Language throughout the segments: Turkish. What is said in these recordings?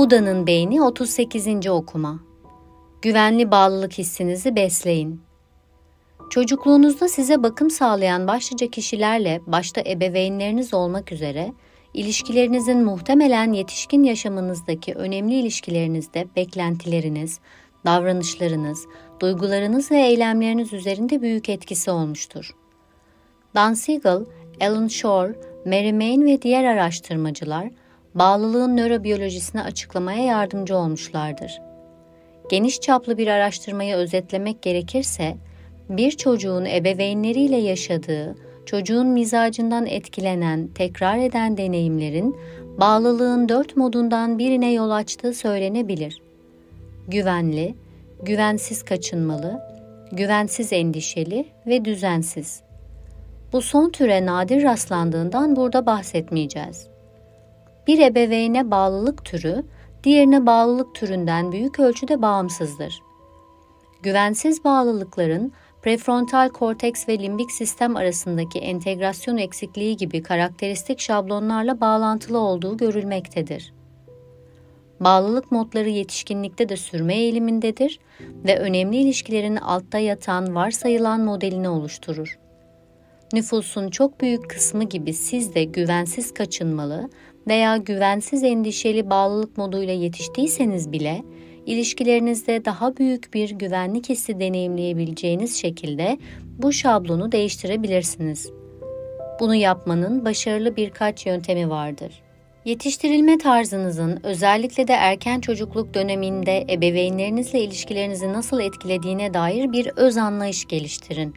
Buda'nın beyni 38. okuma. Güvenli bağlılık hissinizi besleyin. Çocukluğunuzda size bakım sağlayan başlıca kişilerle başta ebeveynleriniz olmak üzere ilişkilerinizin muhtemelen yetişkin yaşamınızdaki önemli ilişkilerinizde beklentileriniz, davranışlarınız, duygularınız ve eylemleriniz üzerinde büyük etkisi olmuştur. Dan Siegel, Alan Shore, Mary Main ve diğer araştırmacılar bağlılığın nörobiyolojisini açıklamaya yardımcı olmuşlardır. Geniş çaplı bir araştırmayı özetlemek gerekirse, bir çocuğun ebeveynleriyle yaşadığı, çocuğun mizacından etkilenen, tekrar eden deneyimlerin bağlılığın dört modundan birine yol açtığı söylenebilir. Güvenli, güvensiz kaçınmalı, güvensiz endişeli ve düzensiz. Bu son türe nadir rastlandığından burada bahsetmeyeceğiz. Bir ebeveyne bağlılık türü, diğerine bağlılık türünden büyük ölçüde bağımsızdır. Güvensiz bağlılıkların prefrontal korteks ve limbik sistem arasındaki entegrasyon eksikliği gibi karakteristik şablonlarla bağlantılı olduğu görülmektedir. Bağlılık modları yetişkinlikte de sürme eğilimindedir ve önemli ilişkilerin altta yatan varsayılan modelini oluşturur. Nüfusun çok büyük kısmı gibi siz de güvensiz kaçınmalı veya güvensiz endişeli bağlılık moduyla yetiştiyseniz bile ilişkilerinizde daha büyük bir güvenlik hissi deneyimleyebileceğiniz şekilde bu şablonu değiştirebilirsiniz. Bunu yapmanın başarılı birkaç yöntemi vardır. Yetiştirilme tarzınızın özellikle de erken çocukluk döneminde ebeveynlerinizle ilişkilerinizi nasıl etkilediğine dair bir öz anlayış geliştirin.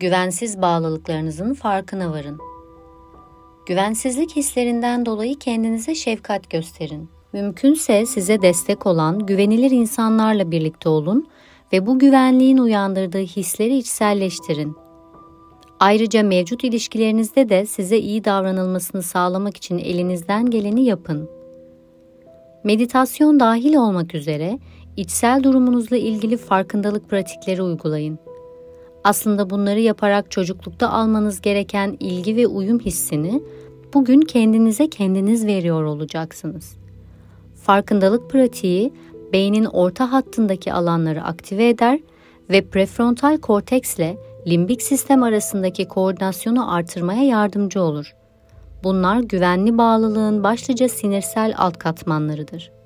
Güvensiz bağlılıklarınızın farkına varın. Güvensizlik hislerinden dolayı kendinize şefkat gösterin. Mümkünse size destek olan güvenilir insanlarla birlikte olun ve bu güvenliğin uyandırdığı hisleri içselleştirin. Ayrıca mevcut ilişkilerinizde de size iyi davranılmasını sağlamak için elinizden geleni yapın. Meditasyon dahil olmak üzere içsel durumunuzla ilgili farkındalık pratikleri uygulayın. Aslında bunları yaparak çocuklukta almanız gereken ilgi ve uyum hissini bugün kendinize kendiniz veriyor olacaksınız. Farkındalık pratiği beynin orta hattındaki alanları aktive eder ve prefrontal korteksle limbik sistem arasındaki koordinasyonu artırmaya yardımcı olur. Bunlar güvenli bağlılığın başlıca sinirsel alt katmanlarıdır.